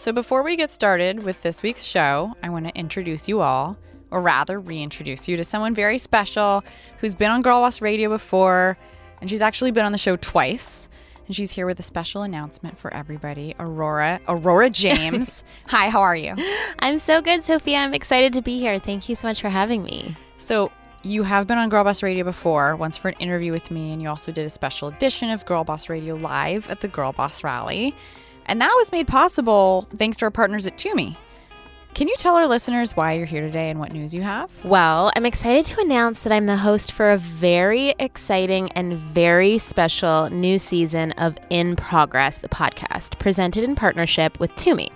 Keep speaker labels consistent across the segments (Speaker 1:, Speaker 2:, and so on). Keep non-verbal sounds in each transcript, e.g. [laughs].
Speaker 1: So, before we get started with this week's show, I want to introduce you all, or rather, reintroduce you to someone very special who's been on Girl Boss Radio before, and she's actually been on the show twice. And she's here with a special announcement for everybody. Aurora, Aurora James. [laughs] Hi, how are you?
Speaker 2: I'm so good, Sophia. I'm excited to be here. Thank you so much for having me.
Speaker 1: So, you have been on Girl Boss Radio before, once for an interview with me, and you also did a special edition of Girl Boss Radio live at the Girl Boss Rally. And that was made possible thanks to our partners at Tumi. Can you tell our listeners why you're here today and what news you have?
Speaker 2: Well, I'm excited to announce that I'm the host for a very exciting and very special new season of In Progress, the podcast, presented in partnership with Tumi.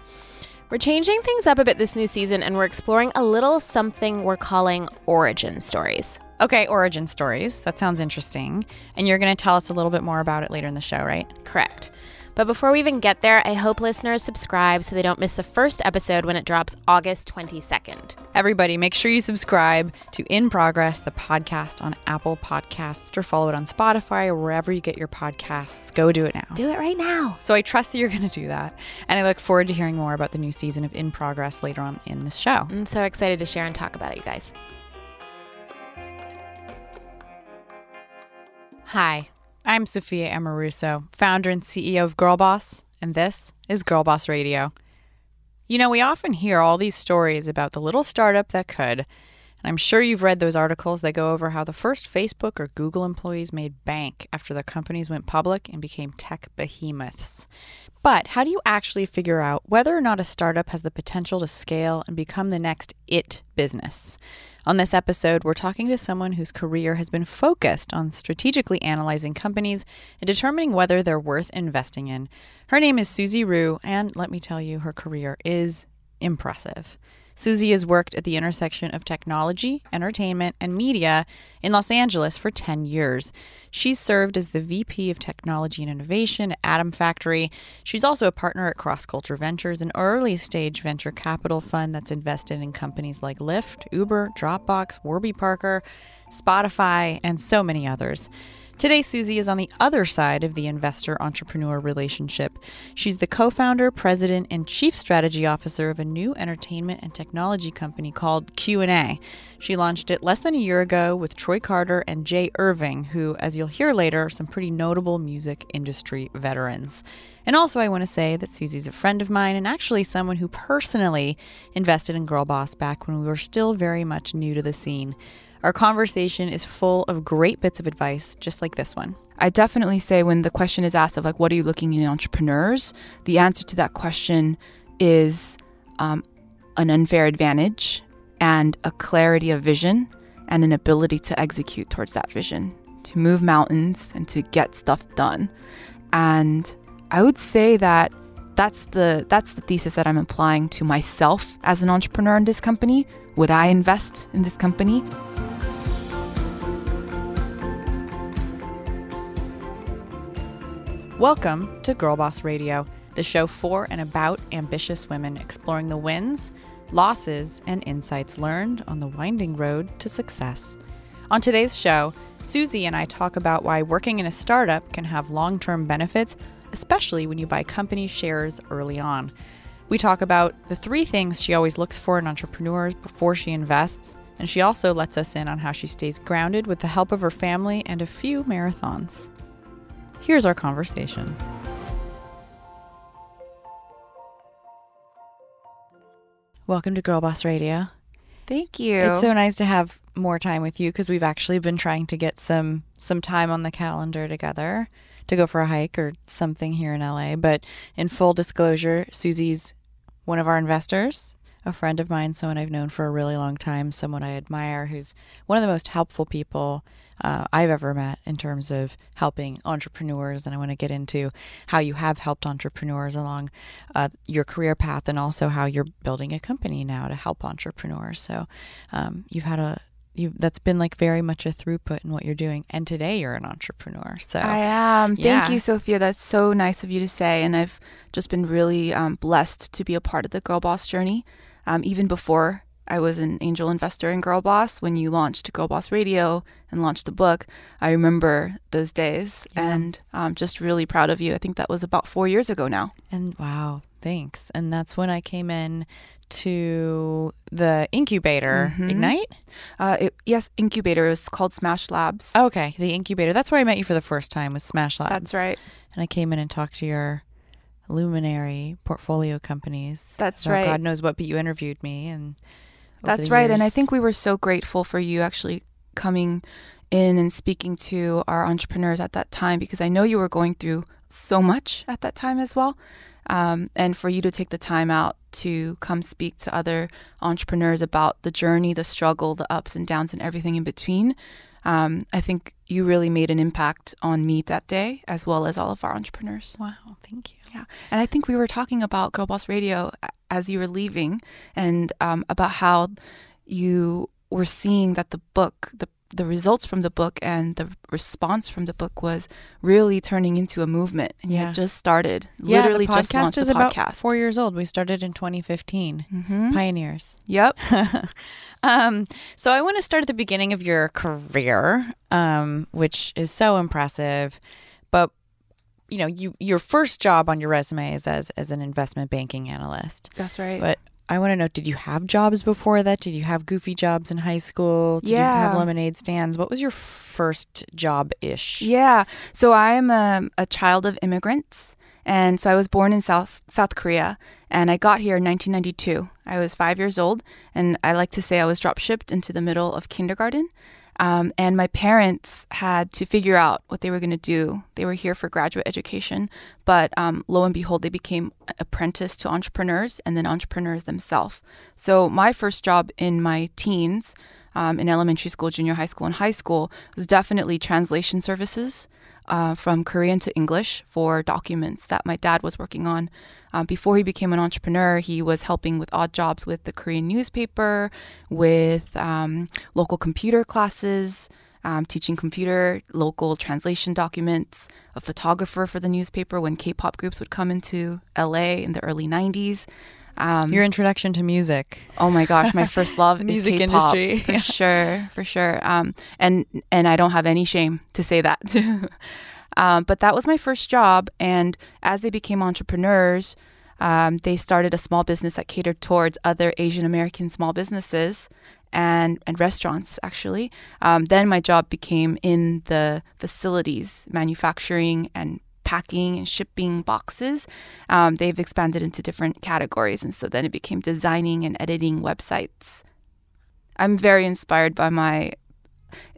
Speaker 2: We're changing things up a bit this new season and we're exploring a little something we're calling origin stories.
Speaker 1: Okay, origin stories. That sounds interesting. And you're going to tell us a little bit more about it later in the show, right?
Speaker 2: Correct. But before we even get there, I hope listeners subscribe so they don't miss the first episode when it drops August 22nd.
Speaker 1: Everybody, make sure you subscribe to In Progress, the podcast on Apple Podcasts, or follow it on Spotify or wherever you get your podcasts. Go do it now.
Speaker 2: Do it right now.
Speaker 1: So I trust that you're going to do that. And I look forward to hearing more about the new season of In Progress later on in this show.
Speaker 2: I'm so excited to share and talk about it, you guys.
Speaker 1: Hi, I'm Sophia Amoruso, founder and CEO of Girl Boss, and this is Girl Boss Radio. You know, we often hear all these stories about the little startup that could, and I'm sure you've read those articles that go over how the first Facebook or Google employees made bank after their companies went public and became tech behemoths. But how do you actually figure out whether or not a startup has the potential to scale and become the next it business? On this episode, we're talking to someone whose career has been focused on strategically analyzing companies and determining whether they're worth investing in. Her name is Susie Ryoo, and let me tell you, her career is impressive. Susie has worked at the intersection of technology, entertainment, and media in Los Angeles for 10 years. She's served as the VP of Technology and Innovation at Atom Factory. She's also a partner at Cross Culture Ventures, an early stage venture capital fund that's invested in companies like Lyft, Uber, Dropbox, Warby Parker, Spotify, and so many others. Today, Susie is on the other side of the investor entrepreneur relationship. She's the co founder, president, and chief strategy officer of a new entertainment and technology company called Q&A. She launched it less than a year ago with Troy Carter and Jay Irving, who, as you'll hear later, are some pretty notable music industry veterans. And also, I want to say that Susie's a friend of mine and actually someone who personally invested in Girl Boss back when we were still very much new to the scene. Our conversation is full of great bits of advice, just like this one.
Speaker 3: I definitely say when the question is asked of like, what are you looking in entrepreneurs? The answer to that question is um, an unfair advantage and a clarity of vision and an ability to execute towards that vision, to move mountains and to get stuff done. And I would say that that's the that's the thesis that I'm applying to myself as an entrepreneur in this company. Would I invest in this company?
Speaker 1: Welcome to Girl Boss Radio, the show for and about ambitious women exploring the wins, losses, and insights learned on the winding road to success. On today's show, Susie and I talk about why working in a startup can have long term benefits, especially when you buy company shares early on. We talk about the three things she always looks for in entrepreneurs before she invests, and she also lets us in on how she stays grounded with the help of her family and a few marathons. Here's our conversation. Welcome to Girl Boss Radio.
Speaker 3: Thank you.
Speaker 1: It's so nice to have more time with you because we've actually been trying to get some some time on the calendar together to go for a hike or something here in LA. But in full disclosure, Susie's one of our investors, a friend of mine, someone I've known for a really long time, someone I admire, who's one of the most helpful people uh, I've ever met in terms of helping entrepreneurs. And I want to get into how you have helped entrepreneurs along uh, your career path and also how you're building a company now to help entrepreneurs. So um, you've had a you that's been like very much a throughput in what you're doing and today you're an entrepreneur so
Speaker 3: I am. Thank you, Sophia. That's so nice of you to say. And I've just been really um, blessed to be a part of the Girl Boss journey. Um, even before I was an angel investor in Girl Boss, when you launched Girl Boss Radio and launched the book, I remember those days
Speaker 1: Yeah.
Speaker 3: and um, just really proud of you. I think that was about four years ago now.
Speaker 1: and wow Thanks. And that's when I came in to the incubator,
Speaker 3: Mhm.
Speaker 1: Ignite.
Speaker 3: Uh, it, yes, incubator is called Smash Labs.
Speaker 1: Okay, the incubator. That's where I met you for the first time was Smash Labs.
Speaker 3: that's right.
Speaker 1: And I came in and talked to your luminary portfolio companies.
Speaker 3: That's right.
Speaker 1: God knows what, but you interviewed me, and
Speaker 3: That's right. And I think we were so grateful for you actually coming in and speaking to our entrepreneurs at that time because I know you were going through so much at that time as well. Um, and for you to take the time out to come speak to other entrepreneurs about the journey, the struggle, the ups and downs, and everything in between. Um, I think you really made an impact on me that day, as well as all of our entrepreneurs.
Speaker 1: wow, thank you.
Speaker 3: Yeah. And I think we were talking about Girl Boss Radio as you were leaving and um, about how you were seeing that the book, the, the results from the book and the response from the book was really turning into a movement. And you
Speaker 1: Yeah.
Speaker 3: had just started,
Speaker 1: Yeah,
Speaker 3: literally
Speaker 1: the
Speaker 3: just
Speaker 1: podcast
Speaker 3: launched
Speaker 1: is
Speaker 3: the
Speaker 1: about four years old. We started in 2015.
Speaker 3: hmm
Speaker 1: Pioneers.
Speaker 3: Yep. [laughs]
Speaker 1: um, so I want to start at the beginning of your career, um, which is so impressive. But you know, you your first job on your resume is as as an investment banking analyst.
Speaker 3: That's right.
Speaker 1: But I want to know: Did you have jobs before that? Did you have goofy jobs in high school? Did you have lemonade stands? What was your first job ish?
Speaker 3: Yeah. So I am a, a child of immigrants. And so I was born in South South Korea and I got here in 1992. I was five years old and I like to say I was drop shipped into the middle of kindergarten. Um, and my parents had to figure out what they were going to do. They were here for graduate education, but um, lo and behold, they became apprenticed to entrepreneurs and then entrepreneurs themselves. So my first job in my teens, um, in elementary school, junior high school, and high school, was definitely translation services uh, from Korean to English for documents that my dad was working on. Um, before he became an entrepreneur, he was helping with odd jobs with the Korean newspaper, with um, local computer classes, um, teaching computer, local translation documents, a photographer for the newspaper when K pop groups would come into LA in the early 90s. Um,
Speaker 1: Your introduction to music.
Speaker 3: Oh my gosh, my first [laughs] love
Speaker 1: The music
Speaker 3: K-pop,
Speaker 1: industry.
Speaker 3: for
Speaker 1: Yeah.
Speaker 3: sure, for sure. Um, and and I don't have any shame to say that. um, [laughs] but that was my first job, and as they became entrepreneurs, um, they started a small business that catered towards other Asian American small businesses and and restaurants. Actually, um, then my job became in the facilities, manufacturing and packing and shipping boxes. Um, they've expanded into different categories, and so then it became designing and editing websites. I'm very inspired by my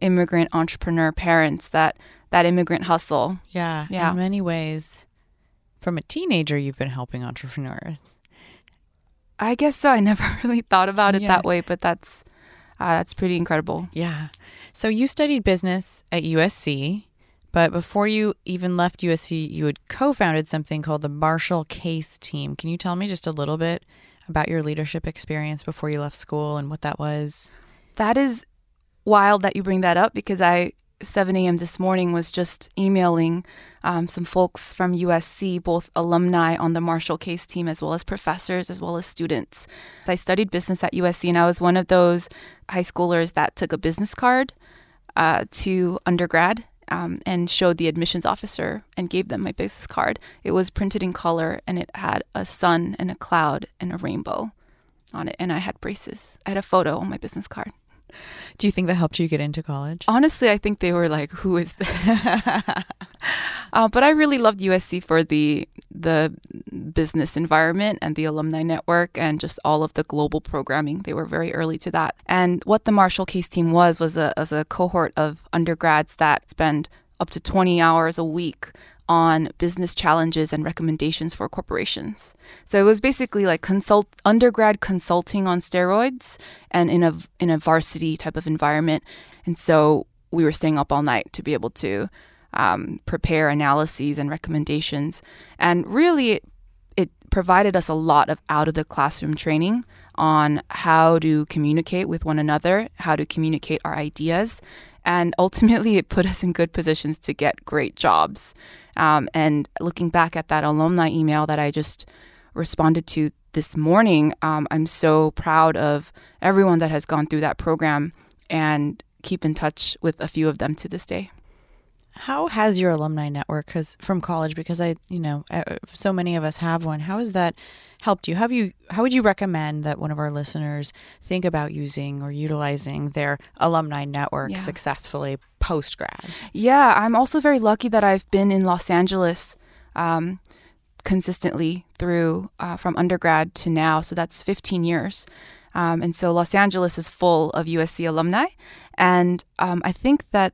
Speaker 3: immigrant entrepreneur parents that that immigrant hustle.
Speaker 1: Yeah,
Speaker 3: Yeah.
Speaker 1: In many ways, from a teenager, you've been helping entrepreneurs.
Speaker 3: I guess so. I never [laughs] really thought about it
Speaker 1: Yeah.
Speaker 3: that way, but that's uh, that's pretty incredible.
Speaker 1: Yeah. So you studied business at USC, but before you even left USC, you had co founded something called the Marshall Case Team. Can you tell me just a little bit about your leadership experience before you left school and what that was?
Speaker 3: That is wild that you bring that up because I 7 a.m. this morning was just emailing um, some folks from USC, both alumni on the Marshall Case team, as well as professors, as well as students. I studied business at USC, and I was one of those high schoolers that took a business card uh, to undergrad um, and showed the admissions officer and gave them my business card. It was printed in color, and it had a sun and a cloud and a rainbow on it, and I had braces. I had a photo on my business card.
Speaker 1: Do you think that helped you get into college?
Speaker 3: Honestly, I think they were like, "Who is this?" [laughs] uh, but I really loved USC for the the business environment and the alumni network and just all of the global programming. They were very early to that. And what the Marshall Case team was was a was a cohort of undergrads that spend up to 20 hours a week on business challenges and recommendations for corporations. So it was basically like consult undergrad consulting on steroids and in a in a varsity type of environment. And so we were staying up all night to be able to um, prepare analyses and recommendations. And really, it, it provided us a lot of out of the classroom training on how to communicate with one another, how to communicate our ideas. And ultimately, it put us in good positions to get great jobs. Um, and looking back at that alumni email that I just responded to this morning, um, I'm so proud of everyone that has gone through that program and keep in touch with a few of them to this day.
Speaker 1: How has your alumni network cuz from college because I, you know, uh, so many of us have one. How has that helped you? Have you how would you recommend that one of our listeners think about using or utilizing their alumni network
Speaker 3: Yeah.
Speaker 1: successfully post grad?
Speaker 3: Yeah, I'm also very lucky that I've been in Los Angeles um, consistently through uh, from undergrad to now. So that's 15 years. Um, and so Los Angeles is full of USC alumni. And um, I think that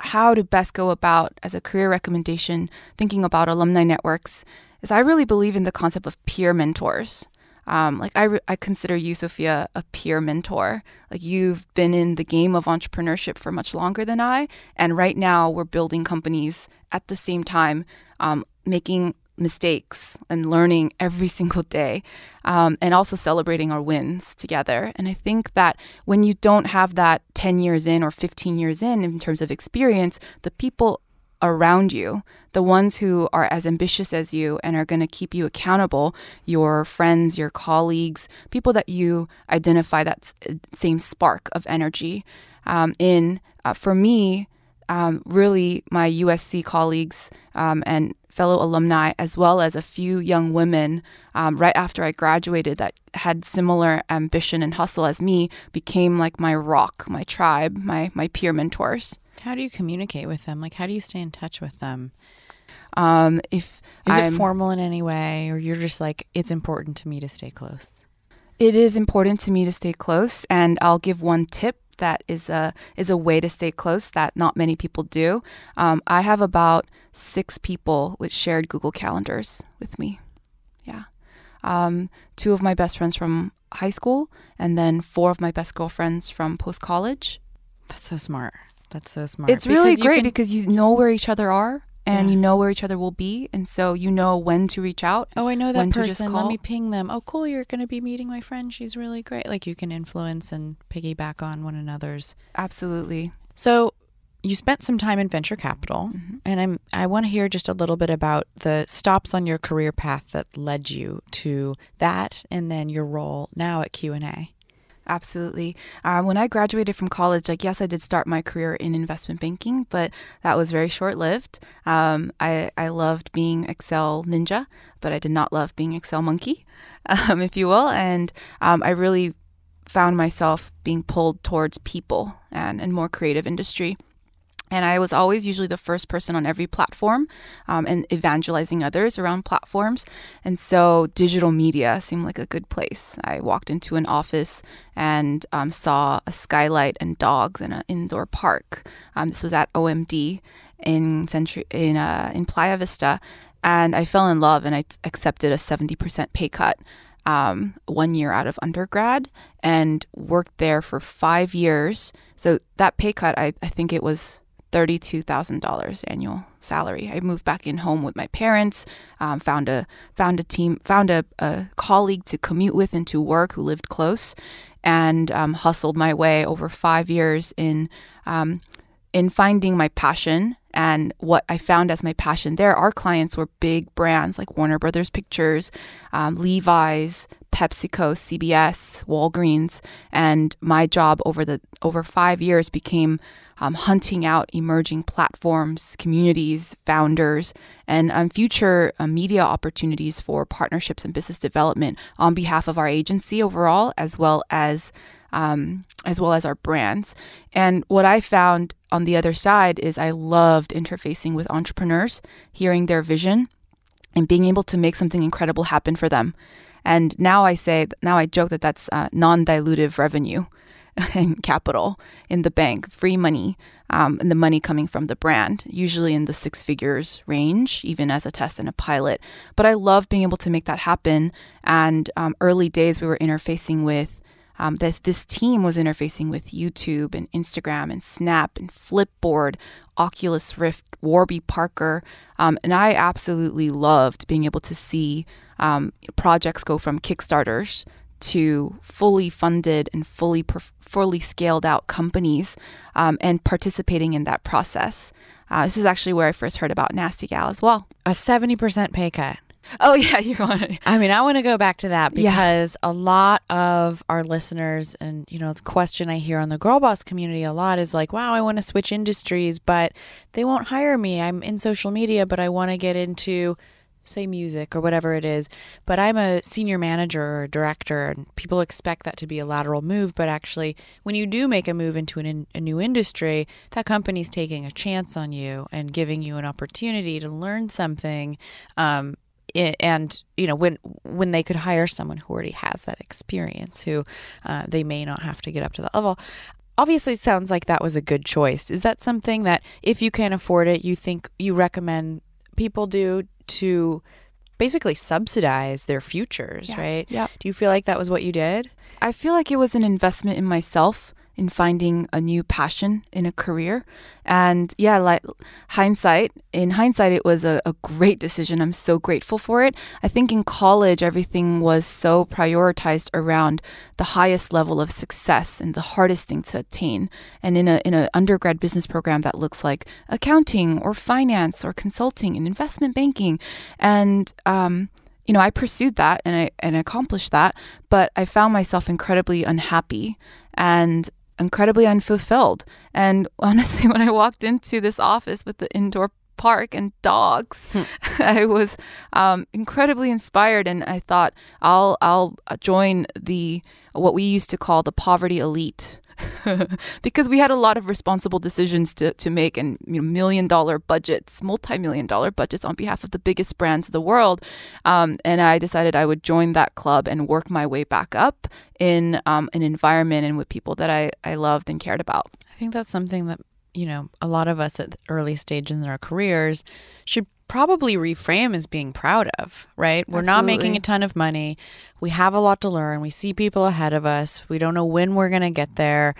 Speaker 3: how to best go about as a career recommendation thinking about alumni networks is I really believe in the concept of peer mentors. Um, like I, re- I consider you, Sophia, a peer mentor. Like you've been in the game of entrepreneurship for much longer than I, and right now we're building companies at the same time, um, making mistakes and learning every [laughs] single day, um, and also celebrating our wins together. And I think that when you don't have that 10 years in or 15 years in in terms of experience, the people around you, the ones who are as ambitious as you and are going to keep you accountable, your friends, your colleagues, people that you identify that same spark of energy um, in. Uh, for me, um, really, my USC colleagues um, and fellow alumni, as well as a few young women um, right after I graduated that had similar ambition and hustle as me, became like my rock, my tribe, my my peer mentors.
Speaker 1: How do you communicate with them? Like how do you stay in touch with them?
Speaker 3: Um, if
Speaker 1: Is
Speaker 3: I'm-
Speaker 1: it formal in any way or you're just like it's important to me to stay close?
Speaker 3: It is important to me to stay close, and I'll give one tip that is a is a way to stay close that not many people do. Um, I have about six people with shared Google calendars with me. Yeah, um, two of my best friends from high school, and then four of my best girlfriends from post college.
Speaker 1: That's so smart. That's so smart.
Speaker 3: It's really
Speaker 1: Because you
Speaker 3: great
Speaker 1: can-
Speaker 3: because you know where each other are. And
Speaker 1: Yeah.
Speaker 3: you know where each other will be, and so you know when to reach out.
Speaker 1: Oh, I know that
Speaker 3: when to just
Speaker 1: person. Let me ping them. Oh, cool. You're going to be meeting my friend. She's really great. Like you can influence and piggyback on one another's.
Speaker 3: Absolutely.
Speaker 1: So, you spent some time in venture capital,
Speaker 3: Mm-hmm.
Speaker 1: and I'm I want to hear just a little bit about the stops on your career path that led you to that, and then your role now at Q and A.
Speaker 3: Absolutely. Um, when I graduated from college, like yes, I did start my career in investment banking, but that was very short lived. Um, I I loved being Excel ninja, but I did not love being Excel monkey, [laughs] um, if you will. And um, I really found myself being pulled towards people and and more creative industry. And I was always usually the first person on every platform um, and evangelizing others around platforms. And so digital media seemed like a good place. I walked into an office and um, saw a skylight and dogs in an indoor park. Um, this was at OMD in Century, in uh, in Playa Vista, and I fell in love and I t- accepted a seventy percent pay cut um, one year out of undergrad and worked there for five years. So that pay cut, I, I think it was $32,000 annual salary. I moved back in home with my parents, um, found a found a team, found a, a colleague to commute with and to work who lived close, and um, hustled my way over five years in um, in finding my passion and what I found as my passion there. Our clients were big brands like Warner Brothers Pictures, um, Levi's, PepsiCo, CBS, Walgreens, and my job over the over five years became um, hunting out emerging platforms, communities, founders, and um, future uh, media opportunities for partnerships and business development on behalf of our agency overall, as well as um, as well as our brands. And what I found on the other side is I loved interfacing with entrepreneurs, hearing their vision, and being able to make something incredible happen for them. And now I say, now I joke that that's uh, non dilutive revenue and [laughs] capital in the bank, free money, um, and the money coming from the brand, usually in the six figures range, even as a test and a pilot. But I love being able to make that happen. And um, early days, we were interfacing with um, this, this team was interfacing with YouTube and Instagram and Snap and Flipboard, Oculus Rift, Warby Parker. Um, and I absolutely loved being able to see um, projects go from Kickstarters to fully funded and fully fully scaled out companies um, and participating in that process. Uh, this is actually where I first heard about Nasty Gal as well.
Speaker 1: A seventy percent pay cut.
Speaker 3: Oh yeah, you want to.
Speaker 1: I mean, I want to go back to that
Speaker 3: Yeah.
Speaker 1: because a lot of our listeners, and you know, the question I hear on the Girl Boss community a lot is like, "Wow, I want to switch industries, but they won't hire me. I'm in social media, but I want to get into." Say music or whatever it is, but I'm a senior manager or director, and people expect that to be a lateral move. But actually, when you do make a move into an in, a new industry, that company's taking a chance on you and giving you an opportunity to learn something um, and you know when when they could hire someone who already has that experience who uh, they may not have to get up to that level obviously sounds like that was a good choice is that something that if you can't afford it you think you recommend people do to basically subsidize their futures
Speaker 3: Yeah.
Speaker 1: right
Speaker 3: Yeah.
Speaker 1: do you feel like that was what you did
Speaker 3: I feel like it was an investment in myself in finding a new passion in a career. And yeah, like hindsight, in hindsight, it was a, a great decision. I'm so grateful for it. I think in college, everything was so prioritized around the highest level of success and the hardest thing to attain. And in a in an undergrad business program that looks like accounting or finance or consulting and investment banking, and um, you know, I pursued that and I and accomplished that, but I found myself incredibly unhappy and incredibly unfulfilled. And [laughs] honestly, when I walked into this office with the indoor park and dogs, [laughs] I was um, incredibly inspired, and I thought I'll I'll join the what we used to call the poverty elite. [laughs] because we had a lot of responsible decisions to, to make and you know, million dollar budgets, multi million dollar budgets on behalf of the biggest brands of the world. Um, and I decided I would join that club and work my way back up in um, an environment and with people that I, I loved and cared about.
Speaker 1: I think that's something that, you know, a lot of us at early stages in our careers should probably reframe as being proud of, right? We're not making a ton of money. We have a lot to learn. We see people ahead of us. We don't know when we're going to get there.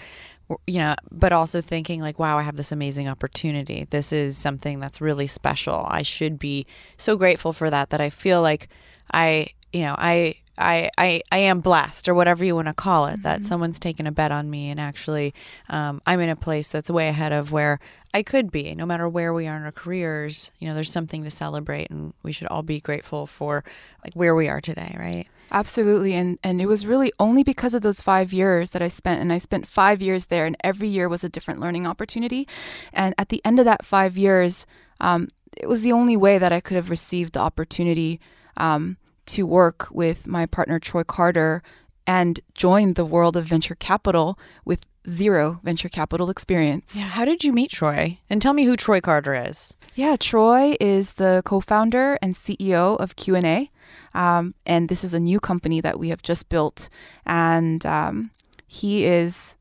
Speaker 1: You know, but also thinking like, wow, I have this amazing opportunity. This is something that's really special. I should be so grateful for that that I feel like I, you know, I I, I, I am blessed or whatever you want to call it that someone's taken a bet on me and actually um, I'm in a place that's way ahead of where I could be no matter where we are in our careers you know there's something to celebrate and we should all be grateful for like where we are today right
Speaker 3: Absolutely. And and it was really only because of those five years that I spent and I spent five years there and every year was a different learning opportunity. And at the end of that five years, um, it was the only way that I could have received the opportunity um, to work with my partner Troy Carter and join the world of venture capital with zero venture capital experience.
Speaker 1: yeah how did you meet Troy and tell me who Troy Carter is
Speaker 3: Yeah, Troy is the co-founder and CEO of Q&A. Um, and this is a new company that we have just built. And um, he is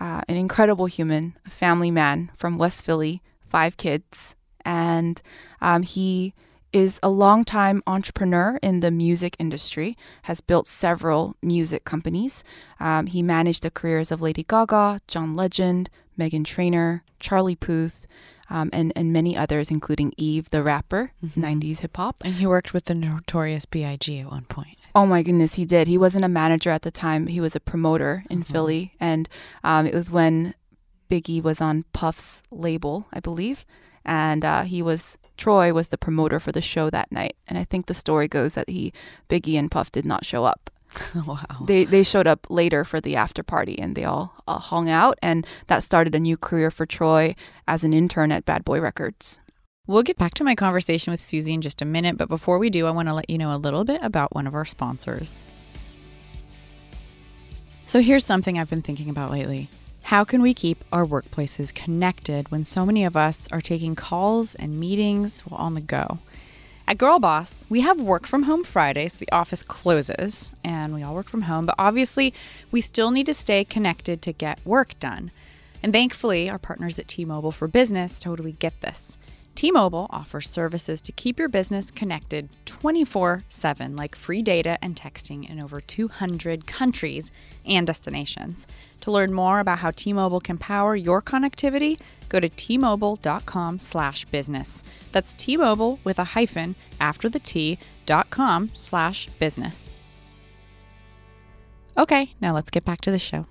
Speaker 3: uh, an incredible human, a family man from West Philly, five kids. And um, he is a longtime entrepreneur in the music industry, has built several music companies. Um, he managed the careers of Lady Gaga, John Legend, Meghan Trainor, Charlie Puth, um, and, and many others, including Eve the rapper, 90s hip hop.
Speaker 1: and he worked with the notorious B.I.G. at one point
Speaker 3: Oh my goodness, he did. He wasn't a manager at the time, he was a promoter in Philly. And um, it was when Biggie was on Puff's label, I believe. And uh, he was, Troy was the promoter for the show that night. And I think the story goes that he, Biggie and Puff did not show up. [laughs]
Speaker 1: wow
Speaker 3: They, they showed up later for the after party and they all uh, hung out. And that started a new career for Troy as an intern at Bad Boy Records.
Speaker 1: We'll get back to my conversation with Susie in just a minute, but before we do, I want to let you know a little bit about one of our sponsors. So, here's something I've been thinking about lately. How can we keep our workplaces connected when so many of us are taking calls and meetings while on the go? At Girl Boss, we have work from home Fridays. The office closes and we all work from home, but obviously, we still need to stay connected to get work done. And thankfully, our partners at T Mobile for Business totally get this. T Mobile offers services to keep your business connected 24 7, like free data and texting in over 200 countries and destinations. To learn more about how T Mobile can power your connectivity, go to tmobile.com slash business. That's T Mobile with a hyphen after the T dot com slash business. Okay, now let's get back to the show.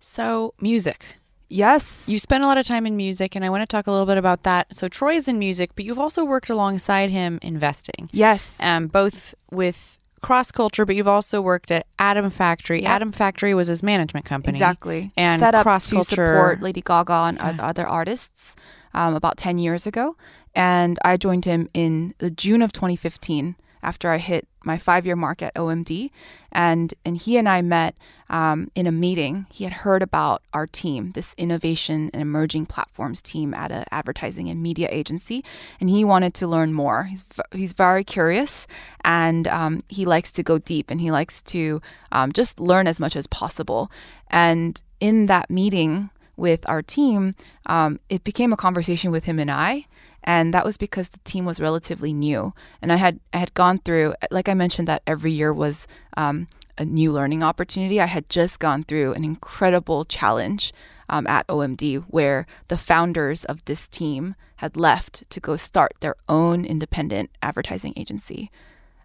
Speaker 1: So, music.
Speaker 3: Yes.
Speaker 1: You spent a lot of time in music, and I want to talk a little bit about that. So, Troy is in music, but you've also worked alongside him investing,
Speaker 3: Yes.
Speaker 1: um, both with Cross Culture, but you've also worked at Atom Factory.
Speaker 3: Yep.
Speaker 1: Atom Factory was his management company.
Speaker 3: Exactly.
Speaker 1: And
Speaker 3: set up
Speaker 1: Cross
Speaker 3: to
Speaker 1: Culture-
Speaker 3: support Lady Gaga and
Speaker 1: Yeah.
Speaker 3: other artists um, about 10 years ago. And I joined him in the June of 2015 after I hit my five year mark at OMD. And, and he and I met um, in a meeting. He had heard about our team, this innovation and emerging platforms team at an advertising and media agency. And he wanted to learn more. He's, he's very curious and um, he likes to go deep and he likes to um, just learn as much as possible. And in that meeting with our team, um, it became a conversation with him and I. And that was because the team was relatively new, and I had I had gone through, like I mentioned, that every year was um, a new learning opportunity. I had just gone through an incredible challenge um, at OMD where the founders of this team had left to go start their own independent advertising agency.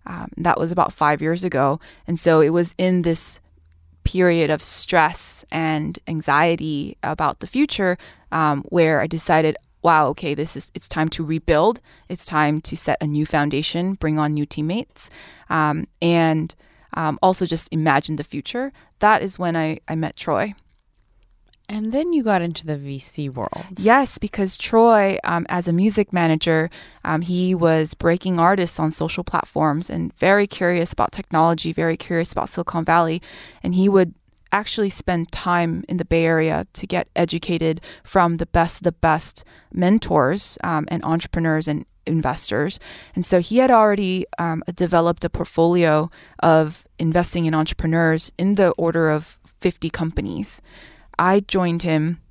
Speaker 3: Um, that was about five years ago, and so it was in this period of stress and anxiety about the future um, where I decided, wow, okay, this is it's time to rebuild. It's time to set a new foundation, bring on new teammates, um, and um, also just imagine the future. That is when I, I met Troy.
Speaker 1: And then you got into the VC world.
Speaker 3: Yes, because Troy, um, as a music manager, um, he was breaking artists on social platforms and very curious about technology, very curious about Silicon Valley. And he would actually spend time in the Bay Area to get educated from the best of the best mentors um, and entrepreneurs and investors. And so he had already um, developed a portfolio of investing in entrepreneurs in the order of 50 companies. I joined him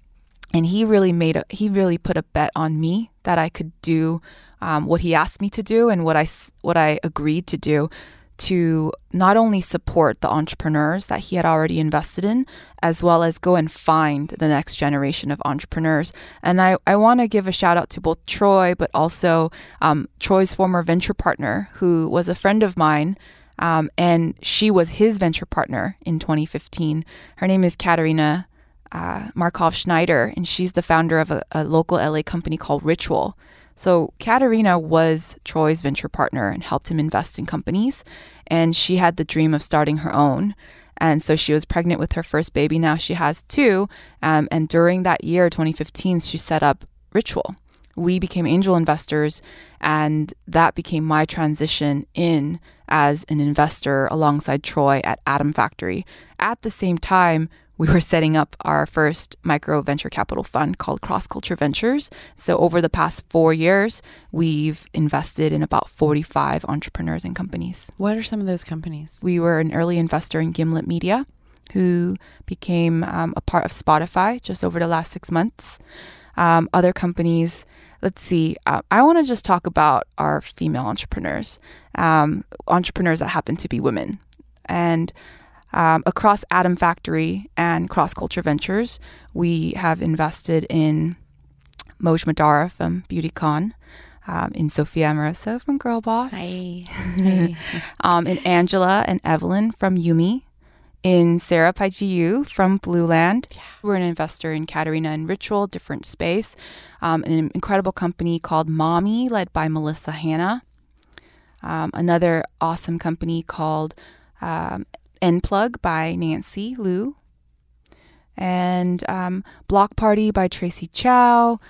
Speaker 3: and he really made a he really put a bet on me that I could do um, what he asked me to do and what I what I agreed to do to not only support the entrepreneurs that he had already invested in, as well as go and find the next generation of entrepreneurs. And I, I want to give a shout out to both Troy, but also um, Troy's former venture partner, who was a friend of mine. Um, and she was his venture partner in 2015. Her name is Katerina uh, Markoff Schneider, and she's the founder of a, a local LA company called Ritual. So Katerina was Troy's venture partner and helped him invest in companies. And she had the dream of starting her own. And so she was pregnant with her first baby. Now she has two. Um, and during that year, 2015, she set up Ritual. We became angel investors, and that became my transition in as an investor alongside Troy at Atom Factory. At the same time, we were setting up our first micro venture capital fund called Cross Culture Ventures. So, over the past four years, we've invested in about 45 entrepreneurs and companies.
Speaker 1: What are some of those companies?
Speaker 3: We were an early investor in Gimlet Media, who became um, a part of Spotify just over the last six months. Um, other companies, let's see, uh, I want to just talk about our female entrepreneurs, um, entrepreneurs that happen to be women. And um, across Atom Factory and Cross Culture Ventures, we have invested in Moj Mahdara from BeautyCon, um, in Sophia Amoruso from Girl Boss, [laughs] um, in Angela and Evelyn from Yumi, in Sarah Paiji Yoo from Blueland. We're an investor in Katerina and Ritual, different space, um, an incredible company called Mahmee, led by Melissa Hanna. Um, another awesome company called um, Nplug by Nancy Liu. And um, Block Party by Tracy Chou.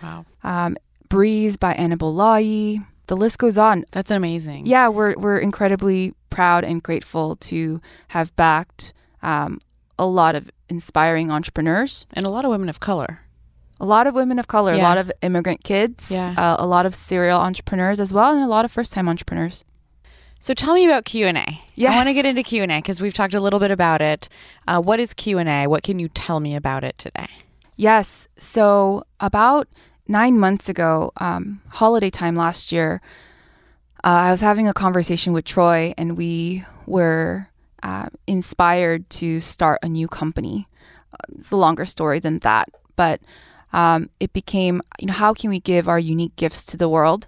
Speaker 1: Wow.
Speaker 3: Um, Breeze by Annabelle Lai. The list goes on.
Speaker 1: That's amazing.
Speaker 3: Yeah, we're we're incredibly proud and grateful to have backed um, a lot of inspiring entrepreneurs,
Speaker 1: And a lot of women of color.
Speaker 3: a lot of women of color, a lot of immigrant kids,
Speaker 1: Yeah.
Speaker 3: uh, a lot of serial entrepreneurs as well, and a lot of first-time entrepreneurs.
Speaker 1: So tell me about Q and A.
Speaker 3: Yes.
Speaker 1: I want to get into Q and A because we've talked a little bit about it. Uh, what is Q and A? What can you tell me about it today?
Speaker 3: Yes. So about nine months ago, um, holiday time last year, uh, I was having a conversation with Troy, and we were uh, inspired to start a new company. Uh, It's a longer story than that, but um, it became, you know, how can we give our unique gifts to the world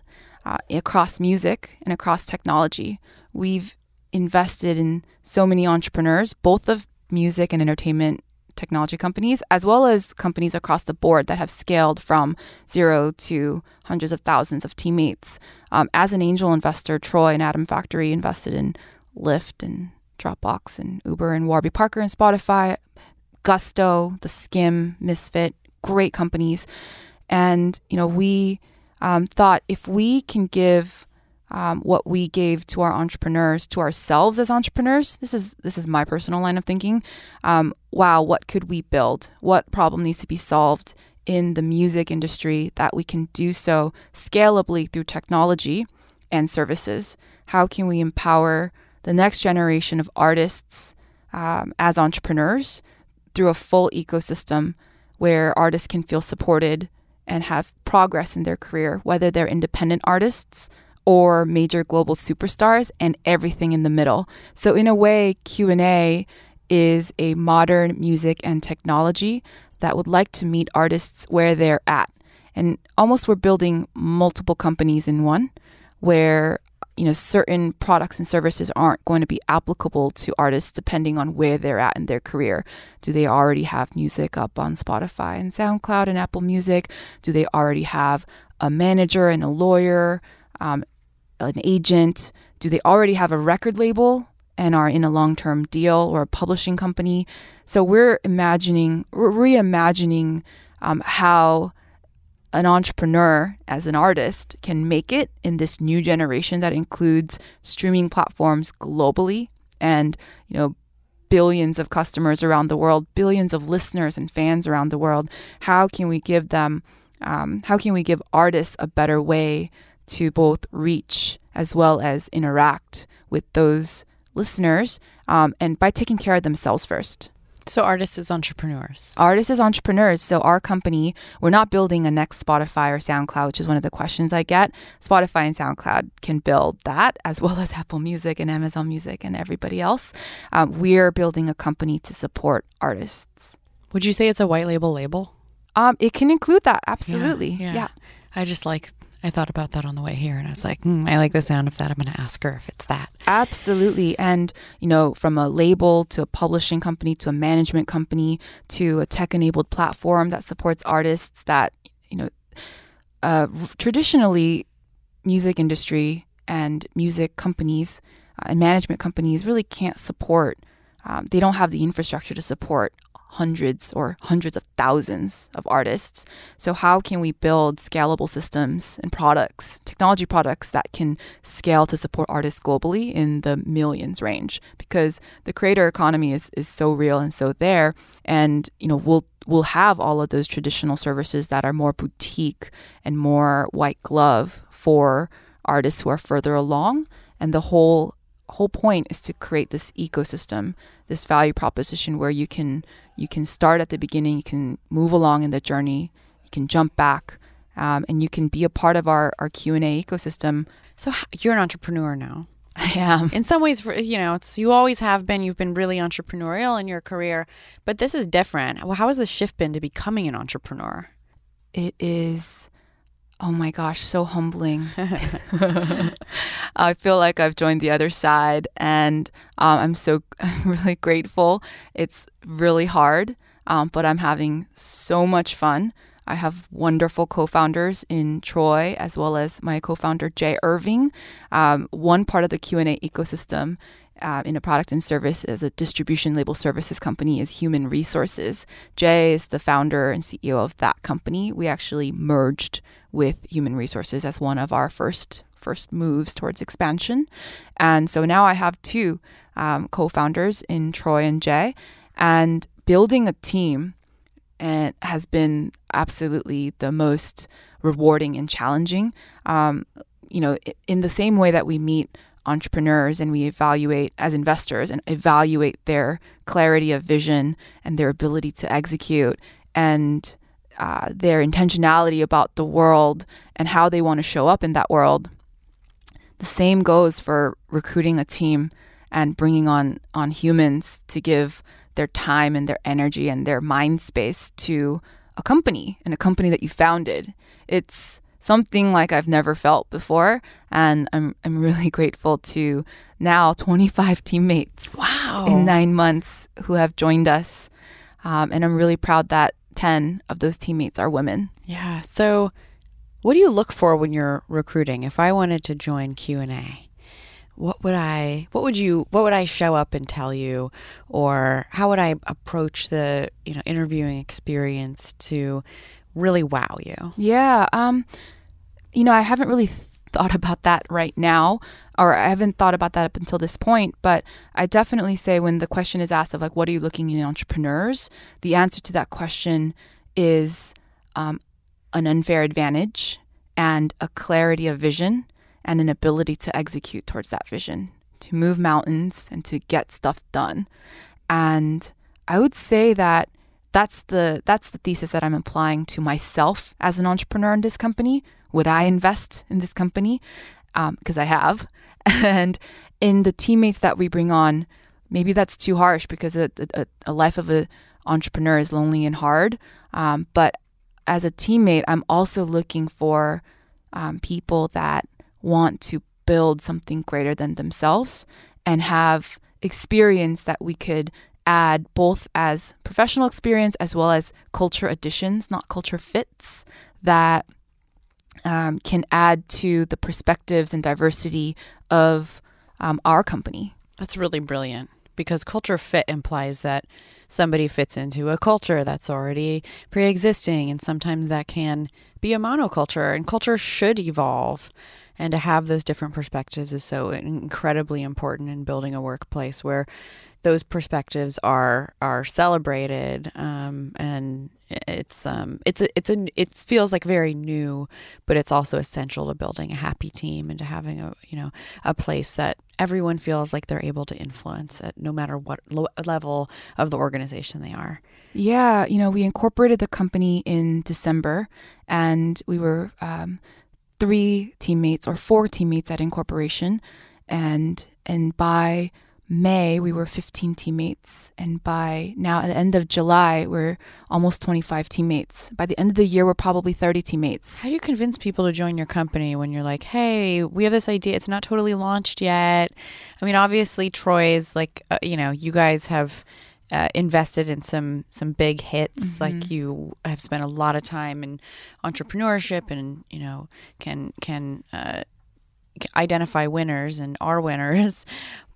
Speaker 3: uh, across music and across technology? We've invested in so many entrepreneurs, both of music and entertainment technology companies, as well as companies across the board that have scaled from zero to hundreds of thousands of teammates. Um, as an angel investor, Troy and Atom Factory invested in Lyft and Dropbox and Uber and Warby Parker and Spotify, Gusto, theSkimm, Misfit, great companies. And, you know, we um, thought if we can give um, what we gave to our entrepreneurs, to ourselves as entrepreneurs. This is this is my personal line of thinking. Um, wow, what could we build? What problem needs to be solved in the music industry that we can do so scalably through technology and services? How can we empower the next generation of artists um, as entrepreneurs through a full ecosystem where artists can feel supported and have progress in their career, whether they're independent artists or major global superstars and everything in the middle. So in a way, Q&A is a modern music and technology that would like to meet artists where they're at. And almost we're building multiple companies in one where you know certain products and services aren't going to be applicable to artists depending on where they're at in their career. Do they already have music up on Spotify and SoundCloud and Apple Music? Do they already have a manager and a lawyer um, an agent? Do they already have a record label and are in a long term deal or a publishing company? So we're imagining, we're reimagining um, how an entrepreneur as an artist can make it in this new generation that includes streaming platforms globally and you know billions of customers around the world billions of listeners and fans around the world how can we give them um, how can we give artists a better way to both reach as well as interact with those listeners um, and by taking care of themselves first.
Speaker 1: So, artists as entrepreneurs.
Speaker 3: Artists as entrepreneurs. So, our company, we're not building a next Spotify or SoundCloud, which is one of the questions I get. Spotify and SoundCloud can build that, as [laughs] well as Apple Music and Amazon Music and everybody else. Um, we're building a company to support artists.
Speaker 1: Would you say it's a white label label?
Speaker 3: Um, it can include that, absolutely.
Speaker 1: Yeah, yeah.
Speaker 3: yeah.
Speaker 1: I just like I thought about that on the way here and I was like, mm, I like the sound of that. I'm going to ask her if it's that.
Speaker 3: Absolutely. And, you know, from a label to a publishing company to a management company to a tech enabled platform that supports artists that, you know, uh, traditionally, music industry and music companies uh, and management companies really can't support. Um, they don't have the infrastructure to support hundreds or hundreds of thousands of artists. So, how can we build scalable systems and products, technology products that can scale to support artists globally in the millions range? Because the creator economy is, is so real and so there. And, you know, we'll we'll have all of those traditional services that are more boutique and more white glove for artists who are further along. And the whole whole point is to create this ecosystem, this value proposition where you can you can start at the beginning, you can move along in the journey, you can jump back, um, and you can be a part of our our Q and A ecosystem.
Speaker 1: So you're an entrepreneur now. [laughs]
Speaker 3: I am.
Speaker 1: In some ways, you know, it's you always have been. You've been really entrepreneurial in your career, but this is different. Well, How has the shift been to becoming an entrepreneur?
Speaker 3: It is Oh my gosh, so humbling. [laughs] [laughs] I feel like I've joined the other side and um, I'm so [laughs] I'm really grateful. It's really hard, um, but I'm having so much fun. I have wonderful co-founders in Troy as well as my co-founder Jay Irving. Um, one part of the Q&A ecosystem uh, in a product and service as a distribution label services company is human resources. Jay is the founder and CEO of that company. We actually merged with human resources as one of our first first moves towards expansion. And so now I have two um, co-founders in Troy and Jay, and building a team and has been absolutely the most rewarding and challenging. Um, you know, in the same way that we meet entrepreneurs and we evaluate as investors and evaluate their clarity of vision and their ability to execute and uh, their intentionality about the world and how they want to show up in that world. The same goes for recruiting a team and bringing on on humans to give their time and their energy and their mind space to a company and a company that you founded. It's something like I've never felt before, and I'm I'm really [laughs] grateful to now 25 teammates.
Speaker 1: Wow!
Speaker 3: In nine months, who have joined us Um, and I'm really proud that 10 of those teammates are women.
Speaker 1: Yeah. So, what do you look for when you're recruiting? If I wanted to join Q&A, what would I what would you what would I show up and tell you or how would I approach the, you know, interviewing experience to really wow you?
Speaker 3: Yeah. Um, you know, I haven't really thought about that right now, or I haven't thought about that up until this point. But I definitely say when the question is asked of like, what are you looking in entrepreneurs? The answer to that question is um, an unfair advantage and a clarity of vision and an ability to execute towards that vision, to move mountains and to get stuff done. And I would say that that's the that's the thesis that I'm applying to myself as an entrepreneur in this company. Would I invest in this company? Because um, I have, [laughs] and in the teammates that we bring on, maybe that's too harsh because a, a, a life of an entrepreneur is lonely and hard. Um, but as a teammate, I'm also looking for um, people that want to build something greater than themselves and have experience that we could add both as professional experience as well as culture additions, not culture fits, that um, can add to the perspectives and diversity of um, our company.
Speaker 1: That's really brilliant because culture fit implies that somebody fits into a culture that's already pre existing, and sometimes that can be a monoculture, and culture should evolve. And to have those different perspectives is so incredibly important in building a workplace where those perspectives are are celebrated um, and it's um it's a, it's a it feels like very new but it's also essential to building a happy team and to having a you know a place that everyone feels like they're able to influence at no matter what lo- level of the organization they are.
Speaker 3: Yeah you know we incorporated the company in december and we were um, three teammates or four teammates at incorporation and and by May, we were 15 teammates. And by now, at the end of July, we're almost 25 teammates. By the end of the year, we're probably 30 teammates.
Speaker 1: How do you convince people to join your company when you're like, hey, we have this idea, it's not totally launched yet? I mean, obviously, Troy's like, uh, you know, you guys have. Uh, invested in some some big hits mm-hmm. like you have spent a lot of time in entrepreneurship and you know can can uh, identify winners and are winners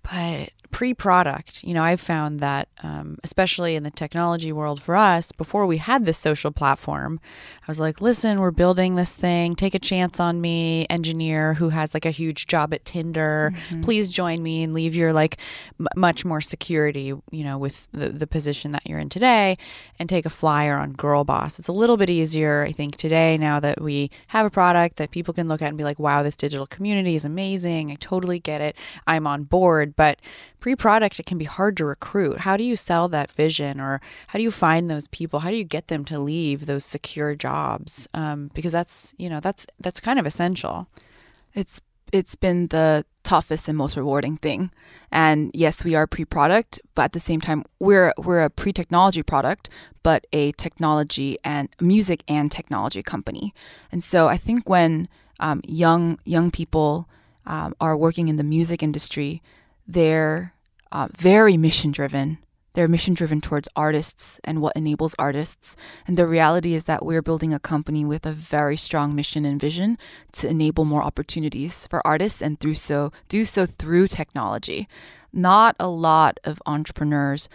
Speaker 1: but pre product, you know, I've found that, um, especially in the technology world for us, before we had this social platform, I was like, listen, we're building this thing. Take a chance on me, engineer who has like a huge job at Tinder. Mm-hmm. Please join me and leave your like m- much more security, you know, with the, the position that you're in today and take a flyer on Girl Boss. It's a little bit easier, I think, today now that we have a product that people can look at and be like, wow, this digital community is amazing. I totally get it. I'm on board. But pre product, it can be hard to recruit. How do you sell that vision or how do you find those people? How do you get them to leave those secure jobs? Um, because that's, you know, that's, that's kind of essential.
Speaker 3: It's, it's been the toughest and most rewarding thing. And yes, we are pre-product, but at the same time, we're we're a pre-technology product, but a technology and music and technology company. And so I think when um, young young people um, are working in the music industry, they're uh, very mission driven. They're mission driven towards artists and what enables artists. And the reality is that we're building a company with a very strong mission and vision to enable more opportunities for artists and through so do so through technology. Not a lot of entrepreneurs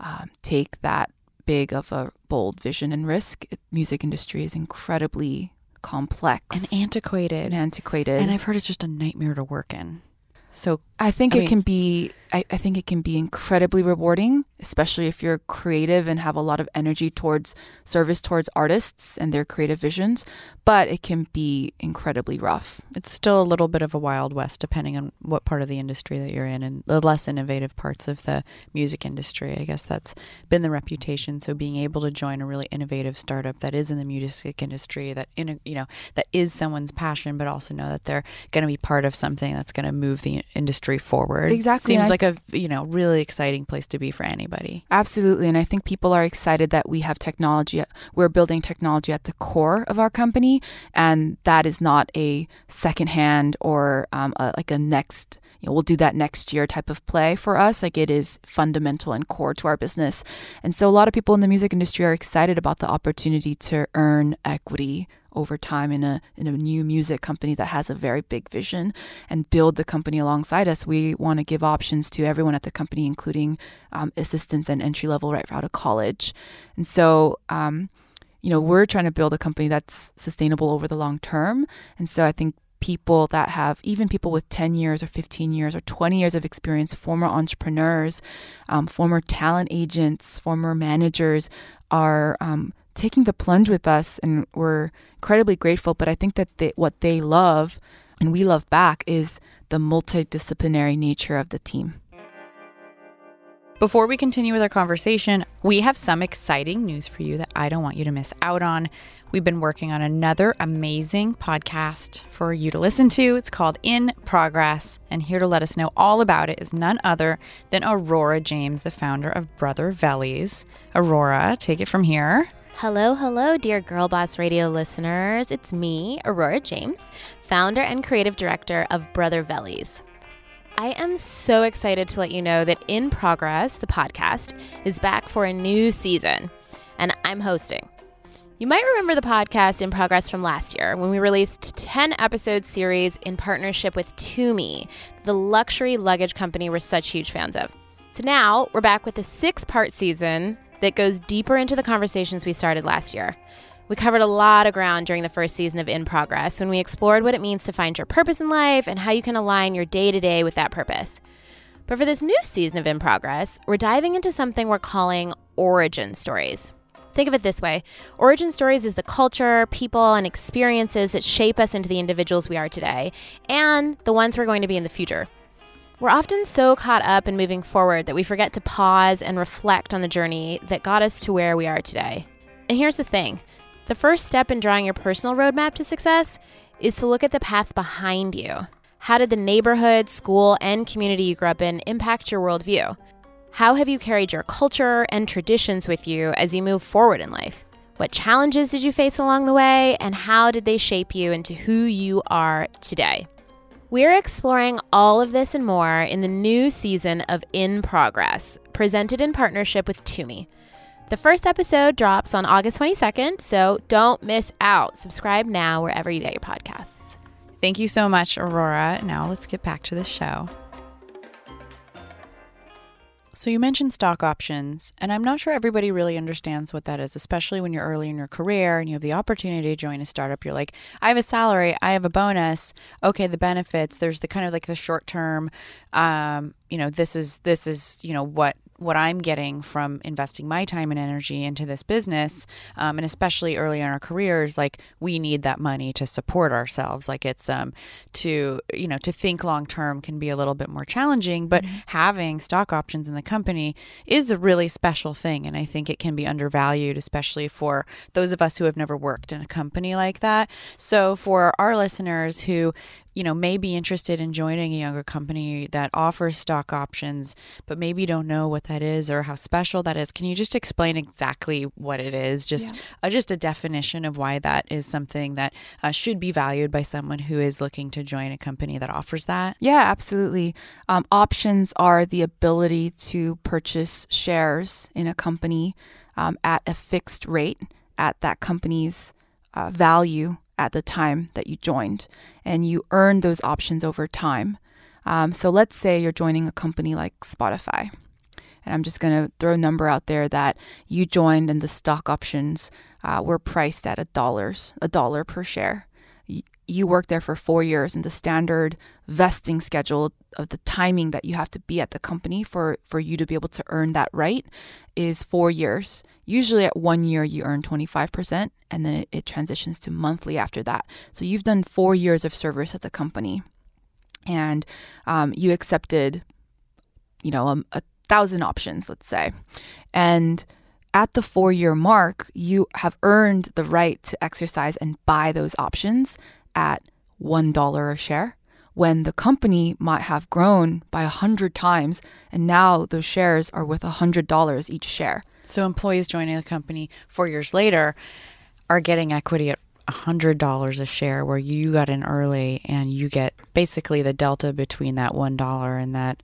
Speaker 3: um, take that big of a bold vision and risk. Music industry is incredibly complex
Speaker 1: and antiquated.
Speaker 3: And antiquated.
Speaker 1: And I've heard it's just a nightmare to work in.
Speaker 3: So I think I it mean, can be I, I think it can be incredibly rewarding, especially if you're creative and have a lot of energy towards service towards artists and their creative visions. But it can be incredibly rough.
Speaker 1: It's still a little bit of a wild west, depending on what part of the industry that you're in, and the less innovative parts of the music industry. I guess that's been the reputation. So being able to join a really innovative startup that is in the music industry, that in you know that is someone's passion, but also know that they're going to be part of something that's going to move the industry trajectory forward.
Speaker 3: Exactly,
Speaker 1: Seems like a you know really exciting place to be for anybody.
Speaker 3: Absolutely. And I think people are excited that we have technology. We're building technology at the core of our company. And that is not a secondhand or um, a, like a next, you know, we'll do that next year type of play for us. Like it is fundamental and core to our business. And so a lot of people in the music industry are excited about the opportunity to earn equity over time in a in a new music company that has a very big vision and build the company alongside us. We want to give options to everyone at the company, including um, assistants and entry level right out of college. And so, um, you know, we're trying to build a company that's sustainable over the long term. And so, I think people that have even people with 10 years or 15 years or 20 years of experience former entrepreneurs um, former talent agents former managers are um, taking the plunge with us and we're incredibly grateful but i think that they, what they love and we love back is the multidisciplinary nature of the team
Speaker 1: Before we continue with our conversation, we have some exciting news for you that I don't want you to miss out on. We've been working on another amazing podcast for you to listen to. It's called In Progress. And here to let us know all about it is none other than Aurora James, the founder of Brother Vellies. Aurora, take it from here.
Speaker 2: Hello, hello, dear Girl Boss Radio listeners. It's me, Aurora James, founder and creative director of Brother Vellies. I am so excited to let you know that In Progress, the podcast, is back for a new season, and I'm hosting. You might remember the podcast In Progress from last year when we released 10 episode series in partnership with Tumi, the luxury luggage company we're such huge fans of. So now we're back with a six part season that goes deeper into the conversations we started last year. We covered a lot of ground during the first season of In Progress when we explored what it means to find your purpose in life and how you can align your day to day with that purpose. But for this new season of In Progress, we're diving into something we're calling origin stories. Think of it this way Origin stories is the culture, people, and experiences that shape us into the individuals we are today and the ones we're going to be in the future. We're often so caught up in moving forward that we forget to pause and reflect on the journey that got us to where we are today. And here's the thing the first step in drawing your personal roadmap to success is to look at the path behind you. How did the neighborhood, school, and community you grew up in impact your worldview? How have you carried your culture and traditions with you as you move forward in life? What challenges did you face along the way, and how did they shape you into who you are today? We're exploring all of this and more in the new season of In Progress, presented in partnership with Tumi. The first episode drops on August 22nd, so don't miss out. Subscribe now wherever you get your podcasts.
Speaker 1: Thank you so much, Aurora. Now let's get back to the show. So, you mentioned stock options, and I'm not sure everybody really understands what that is, especially when you're early in your career and you have the opportunity to join a startup. You're like, I have a salary, I have a bonus. Okay, the benefits. There's the kind of like the short term, um, you know, this is this is you know what what I'm getting from investing my time and energy into this business, um, and especially early in our careers, like we need that money to support ourselves. Like it's um, to you know to think long term can be a little bit more challenging, but having stock options in the company is a really special thing, and I think it can be undervalued, especially for those of us who have never worked in a company like that. So for our listeners who you know, may be interested in joining a younger company that offers stock options, but maybe don't know what that is or how special that is. Can you just explain exactly what it is? Just, uh, just a definition of why that is something that uh, should be valued by someone who is looking to join a company that offers that.
Speaker 3: Yeah, absolutely. Um, options are the ability to purchase shares in a company um, at a fixed rate at that company's uh, value at the time that you joined, and you earn those options over time. Um, so let's say you're joining a company like Spotify, and I'm just going to throw a number out there that you joined and the stock options uh, were priced at a dollars, a dollar per share. You work there for four years, and the standard vesting schedule of the timing that you have to be at the company for for you to be able to earn that right is four years. Usually at one year you earn 25% and then it, it transitions to monthly after that. So you've done four years of service at the company and um, you accepted, you know, a, a thousand options, let's say. And at the four year mark, you have earned the right to exercise and buy those options at $1 a share. when the company might have grown by a hundred times and now those shares are worth a hundred dollars each share.
Speaker 1: So employees joining the company four years later are getting equity at hundred dollars a share where you got in early and you get basically the delta between that one dollar and that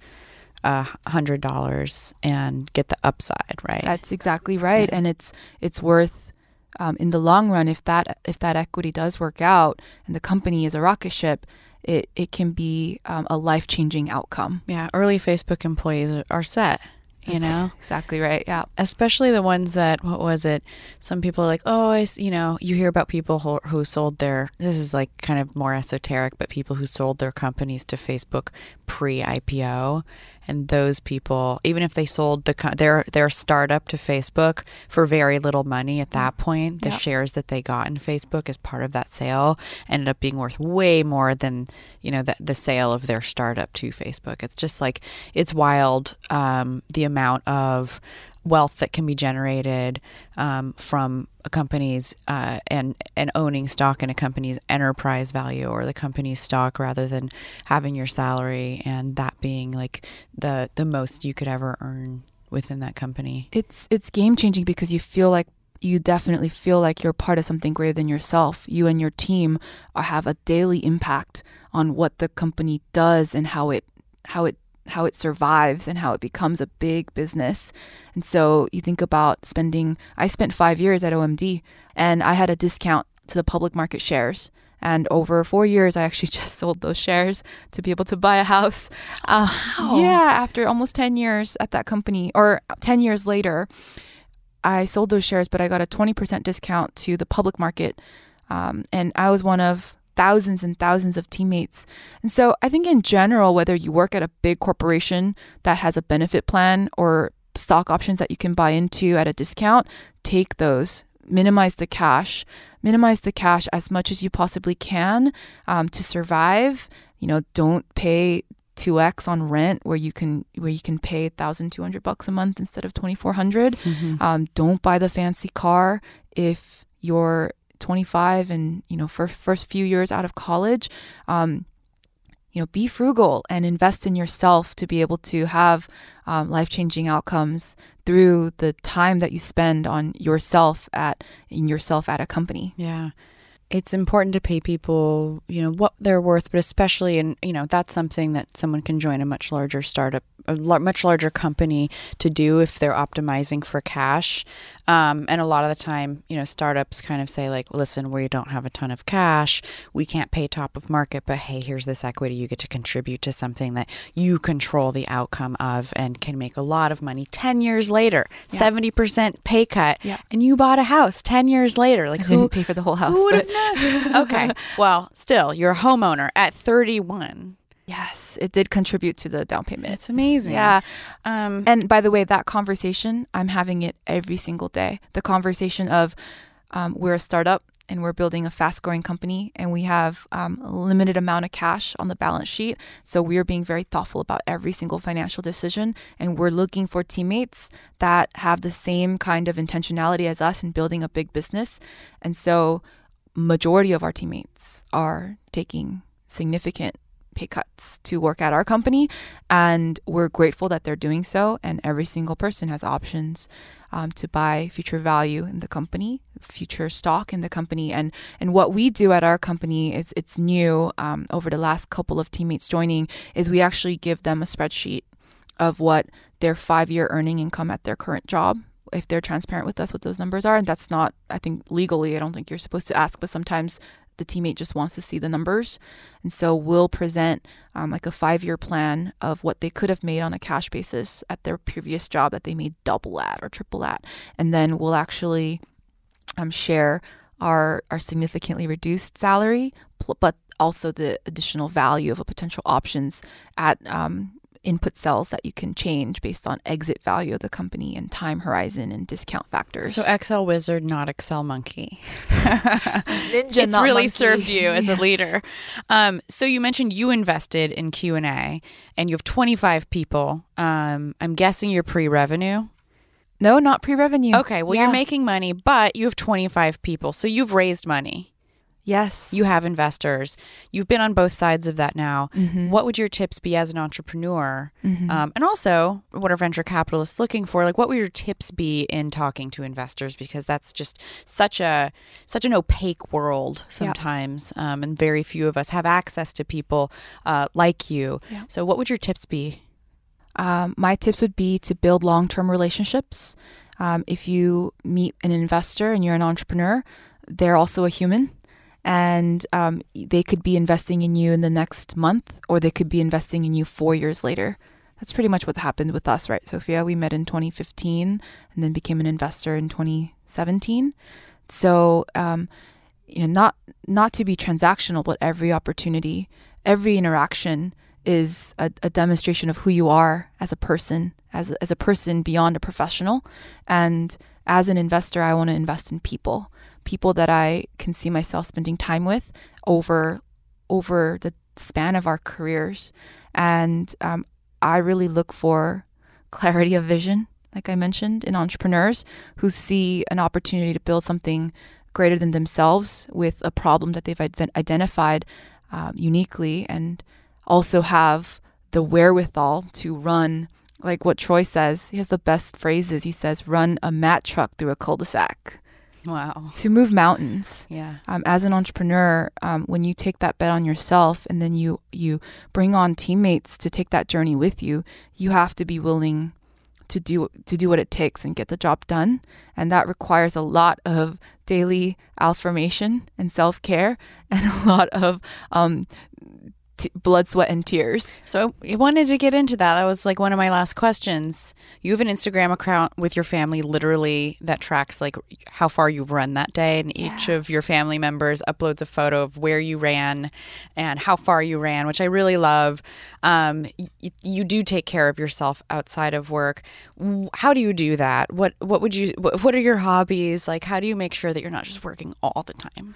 Speaker 1: uh, hundred dollars and get the upside, right?
Speaker 3: That's exactly right, yeah. and it's it's worth um, in the long run if that if that equity does work out and the company is a rocket ship it, it can be um, a life changing outcome.
Speaker 1: Yeah, early Facebook employees are set. You
Speaker 3: That's
Speaker 1: know
Speaker 3: exactly right. Yeah,
Speaker 1: especially the ones that what was it? Some people are like, oh, I, you know, you hear about people who, who sold their. This is like kind of more esoteric, but people who sold their companies to Facebook pre-IPO, and those people, even if they sold the their their startup to Facebook for very little money at that point, the yep. shares that they got in Facebook as part of that sale ended up being worth way more than you know the, the sale of their startup to Facebook. It's just like it's wild um, the amount of wealth that can be generated um, from a company's uh, and and owning stock in a company's enterprise value or the company's stock rather than having your salary and that being like the the most you could ever earn within that company.
Speaker 3: It's it's game changing because you feel like you definitely feel like you're part of something greater than yourself. You and your team are, have a daily impact on what the company does and how it how it how it survives and how it becomes a big business. And so you think about spending, I spent five years at OMD and I had a discount to the public market shares. And over four years, I actually [laughs] just sold those shares to be able to buy a house.
Speaker 1: Uh, wow.
Speaker 3: Yeah, after almost 10 years at that company, or 10 years later, I sold those shares, but I got a 20% discount to the public market. Um, and I was one of thousands and thousands of teammates. And so I think in general, whether you work at a big corporation that has a benefit plan or stock options that you can buy into at a discount, take those, minimize the cash, minimize the cash as much as you possibly can um, to survive. You know, don't pay 2x on rent where you can where you can pay 1200 bucks a month instead of 2400 mm-hmm. um, don't buy the fancy car if you're 25 and you know for first few years out of college um, you know be frugal and invest in yourself to be able to have um, life-changing outcomes through the time that you spend on yourself at in yourself at a company
Speaker 1: yeah it's important to pay people, you know, what they're worth, but especially in, you know, that's something that someone can join a much larger startup a much larger company to do if they're optimizing for cash. Um, and a lot of the time, you know, startups kind of say like, "Listen, we don't have a ton of cash. We can't pay top of market, but hey, here's this equity. You get to contribute to something that you control the outcome of and can make a lot of money." Ten years later, 70% pay cut,
Speaker 3: yeah.
Speaker 1: and you bought a house. Ten years later, like
Speaker 3: I
Speaker 1: who
Speaker 3: didn't pay for the whole house?
Speaker 1: Who would have known? okay, [laughs] well, still, you're a homeowner at thirty-one.
Speaker 3: Yes, it did contribute to the down payment.
Speaker 1: It's amazing.
Speaker 3: Yeah. Um, and by the way, that conversation, I'm having it every single day. The conversation of um, we're a startup and we're building a fast growing company and we have um, a limited amount of cash on the balance sheet. So we're being very thoughtful about every single financial decision. And we're looking for teammates that have the same kind of intentionality as us in building a big business. And so, majority of our teammates are taking significant pay cuts to work at our company. And we're grateful that they're doing so. And every single person has options um, to buy future value in the company, future stock in the company. And, and what we do at our company is it's new um, over the last couple of teammates joining is we actually give them a spreadsheet of what their five year earning income at their current job if they're transparent with us what those numbers are and that's not i think legally i don't think you're supposed to ask but sometimes the teammate just wants to see the numbers. And so we'll present um, like a five year plan of what they could have made on a cash basis at their previous job that they made double at or triple at. And then we'll actually um, share our, our significantly reduced salary, but also the additional value of a potential options at um, input cells that you can change based on exit value of the company and time horizon and discount factors.
Speaker 1: So Excel wizard, not Excel monkey. [laughs]
Speaker 3: Ninja,
Speaker 1: it's really
Speaker 3: monkey.
Speaker 1: served you as a [laughs] leader. Um, so you mentioned you invested in Q and A, and you have 25 people. Um, I'm guessing you're pre-revenue.
Speaker 3: No, not pre-revenue.
Speaker 1: Okay, well yeah. you're making money, but you have 25 people, so you've raised money.
Speaker 3: Yes.
Speaker 1: You have investors. You've been on both sides of that now.
Speaker 3: Mhm.
Speaker 1: What would your tips be as an entrepreneur?
Speaker 3: Mhm.
Speaker 1: Um, and also, what are venture capitalists looking for? Like, what would your tips be in talking to investors? Because that's just such a such an opaque world sometimes, um, and very few of us have access to people uh, like you.
Speaker 3: Yeah.
Speaker 1: So, what would your tips be?
Speaker 3: Um, my tips would be to build long term relationships. Um, if you meet an investor and you're an entrepreneur, they're also a human. And um, they could be investing in you in the next month, or they could be investing in you four years later. That's pretty much what happened with us, right, Sophia? We met in 2015 and then became an investor in 2017. So, um, you know, not not to be transactional, but every opportunity, every interaction is a, a demonstration of who you are as a person, as as a person beyond a professional. And as an investor, I want to invest in people, people that I can see myself spending time with over over the span of our careers. And um, I really look for clarity of vision, like I mentioned, in entrepreneurs who see an opportunity to build something greater than themselves with a problem that they've identified um, uniquely and also have the wherewithal to run like what Troy says. He has the best phrases. He says, run a Mack truck through a cul de sac
Speaker 1: Wow.
Speaker 3: to move mountains.
Speaker 1: Yeah.
Speaker 3: Um, as an entrepreneur, um, when you take that bet on yourself and then you, you bring on teammates to take that journey with you, you have to be willing to do to do what it takes and get the job done. And that requires a lot of daily affirmation and self care [laughs] and a lot of um, t- blood, sweat, and tears.
Speaker 1: So I wanted to get into that. That was like one of my last questions. You have an Instagram account with your family, literally that tracks like how far you've run that day, and each of your family members uploads a photo of where you ran and how far you ran, which I really love. Um, y- you do take care of yourself outside of work. How do you do that? What What would you? What what are your hobbies? Like, how do you make sure that you're not just working all the time?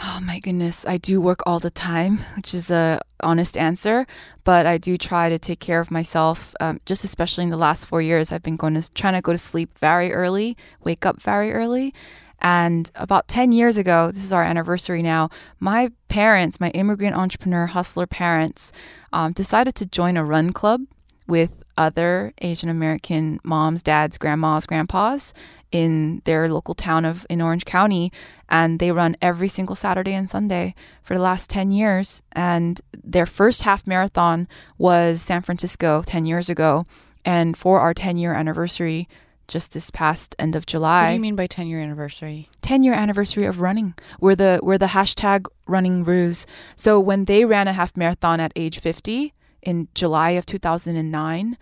Speaker 3: Oh my goodness, I do work all the time, which is a honest answer, but I do try to take care of myself. Um, just especially in the last four years, I've been going to trying to go to sleep very early, wake up very early. And about 10 years ago, this is our anniversary now, my parents, my immigrant entrepreneur hustler parents, um, decided to join a run club with other Asian American moms, dads, grandmas, grandpas in their local town of in Orange County and they run every single Saturday and Sunday for the last 10 years and their first half marathon was San Francisco 10 years ago and for our 10 year anniversary just this past end of July.
Speaker 1: What do you mean by ten year anniversary?
Speaker 3: 10 year anniversary of running. We're the we're the hashtag running Ryoos. So when they ran a half marathon at age 50 in July of 2009,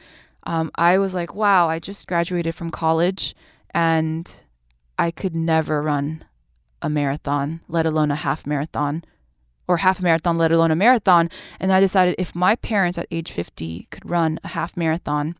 Speaker 3: um, I was like, wow, I just graduated from college and I could never run a marathon, let alone a half marathon or half marathon, let alone a marathon. And I decided if my parents at age 50 could run a half marathon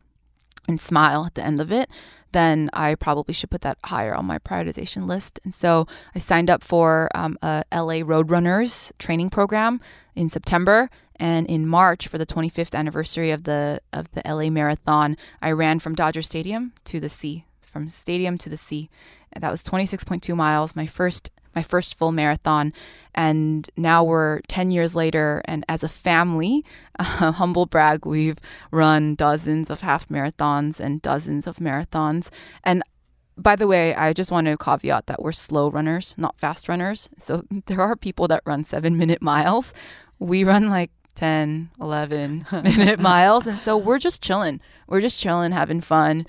Speaker 3: and smile at the end of it, then I probably should put that higher on my prioritization list. And so I signed up for um, a LA Roadrunners training program in September. And in March, for the 25th anniversary of the of the LA Marathon, I ran from Dodger Stadium to the sea, from stadium to the sea. And that was 26.2 miles, my first my first full marathon. And now we're 10 years later, and as a family, [laughs] uh, humble brag, we've run dozens of half marathons and dozens of marathons. And by the way, I just want to caveat that we're slow runners, not fast runners. So [laughs] there are people that run seven minute miles. We run like 10, 11 [laughs] minute miles. And so we're just chilling. We're just chilling, having fun.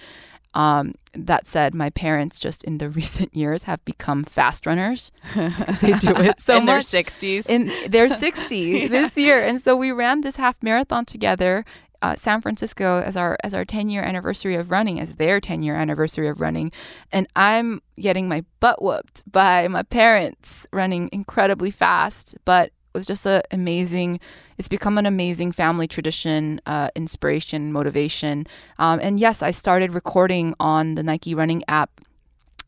Speaker 3: Um, that said, my parents just in the [laughs] recent years have become fast runners. [laughs] they do it so [laughs]
Speaker 1: in their sixties.
Speaker 3: in their 60s this year. And so we ran this half marathon together uh, San Francisco as our as our 10 year anniversary of running as their 10 year anniversary of running. And I'm getting my butt whooped by my parents running incredibly fast. But was just a amazing it's become an amazing family tradition uh, inspiration motivation. Um, and yes I started recording on the Nike running app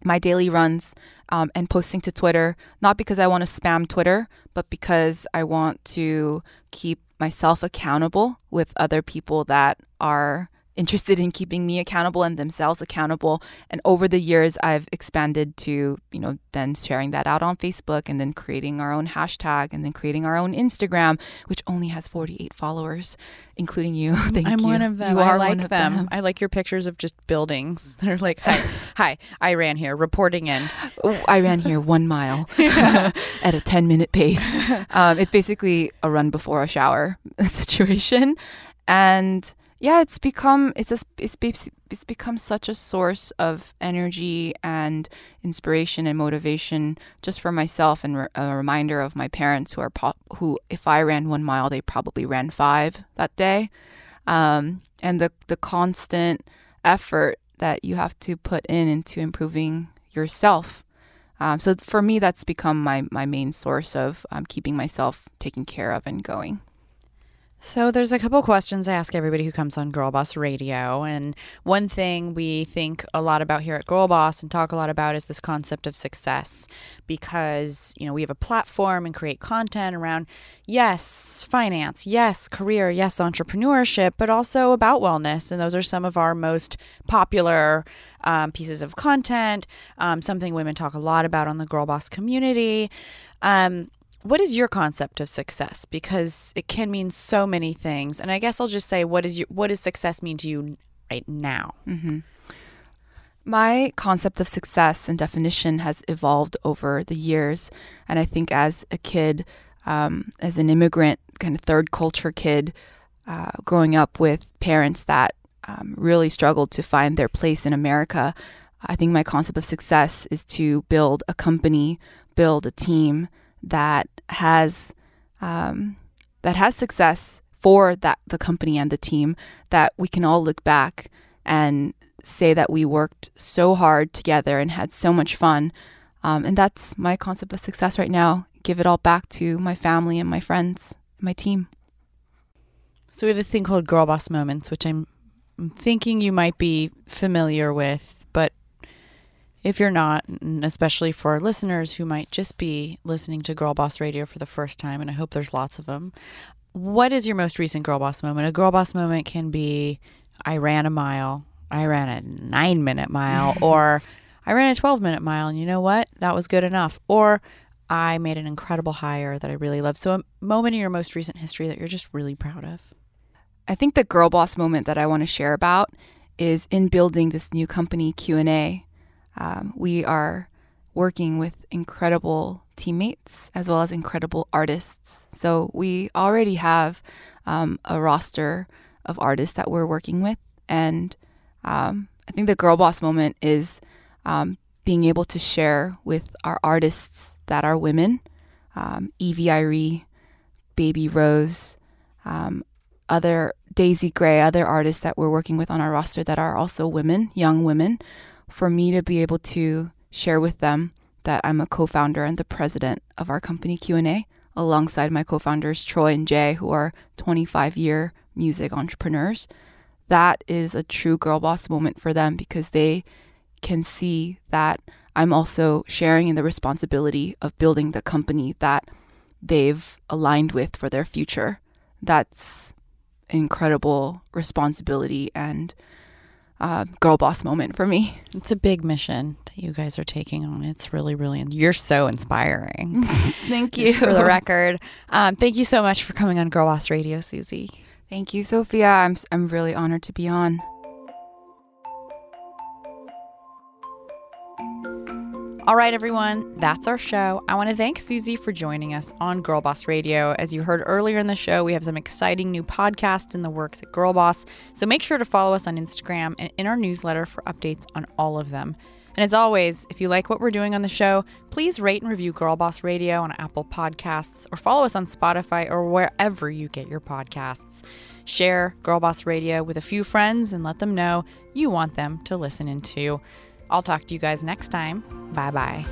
Speaker 3: my daily runs um, and posting to Twitter, not because I want to spam Twitter, but because I want to keep myself accountable with other people that are interested in keeping me accountable and themselves accountable. And over the years, I've expanded to, you know, then sharing that out on Facebook and then creating our own hashtag and then creating our own Instagram, which only has 48 followers, including you. [laughs] Thank
Speaker 1: I'm
Speaker 3: you.
Speaker 1: one of them.
Speaker 3: You
Speaker 1: I
Speaker 3: are
Speaker 1: like
Speaker 3: one of
Speaker 1: them. I like your pictures of just buildings [laughs] that are like, hi, hi, I ran here, reporting in. [laughs]
Speaker 3: Oh, I ran here one mile at a 10 minute pace. Um, it's basically a run before a shower situation. And yeah, it's become it's a, it's it's become such a source of energy and inspiration and motivation just for myself and re- a reminder of my parents who are po- who if I ran one mile they probably ran five that day, um, and the the constant effort that you have to put in into improving yourself. Um, so for me, that's become my my main source of um, keeping myself taken care of and going.
Speaker 1: So there's a couple questions I ask everybody who comes on Girl Boss Radio, and one thing we think a lot about here at Girl Boss and talk a lot about is this concept of success, because you know we have a platform and create content around yes finance, yes career, yes entrepreneurship, but also about wellness, and those are some of our most popular um, pieces of content. Um, something women talk a lot about on the Girl Boss community. Um, what is your concept of success? Because it can mean so many things. And i guess i'll just say what is your what does success mean to you right now?
Speaker 3: Mm-hmm. my concept of success and definition has evolved over the years. And i think as a kid um, as an immigrant kind of third culture kid uh, growing up with parents that um, really struggled to find their place in america i think my concept of success is to build a company build a team that has um, that has success for that the company and the team that we can all look back and say that we worked so hard together and had so much fun. Um, and that's my concept of success right now. Give it all back to my family and my friends and my team.
Speaker 1: So we have this thing called girl boss moments which i'm thinking you might be familiar with if you're not, especially for listeners who might just be listening to Girl Boss Radio for the first time, and I hope there's lots of them, what is your most recent Girl Boss moment? A Girl Boss moment can be I ran a mile, I ran a nine minute mile, [laughs] or I ran a 12 minute mile, and you know what? That was good enough. Or I made an incredible hire that I really love. So, a moment in your most recent history that you're just really proud of.
Speaker 3: I think the girl boss moment that I want to share about is in building this new company Q&A um, we are working with incredible teammates as well as incredible artists. So we already have um, a roster of artists that we're working with. And um, I think the girl boss moment is um, being able to share with our artists that are women, um, Evie Irie, Baby Rose, um, other Daisy Gray, other artists that we're working with on our roster that are also women, young women, for me to be able to share with them that I'm a co-founder and the president of our company Q&A alongside my co-founders Troy and Jay who are 25-year music entrepreneurs. That is a true girl boss moment for them because they can see that I'm also sharing in the responsibility of building the company that they've aligned with for their future. That's incredible responsibility and uh, girl boss moment for me.
Speaker 1: It's a big mission that you guys are taking on. It's really, really, you're so inspiring. [laughs]
Speaker 3: thank [laughs] you.
Speaker 1: for the record. Um, thank you so much for coming on Girl Boss Radio, Susie.
Speaker 3: Thank you, Sophia. I'm, I'm really honored to be on.
Speaker 1: All right, everyone, that's our show. I want to thank Susie for joining us on Girl Boss Radio. As you heard earlier in the show, we have some exciting new podcasts in the works at Girl Boss. So make sure to follow us on Instagram and in our newsletter for updates on all of them. And as always, if you like what we're doing on the show, please rate and review Girl Boss Radio on Apple Podcasts or follow us on Spotify or wherever you get your podcasts. Share Girl Boss Radio with a few friends and let them know you want them to listen into. I'll talk to you guys next time. Bye bye.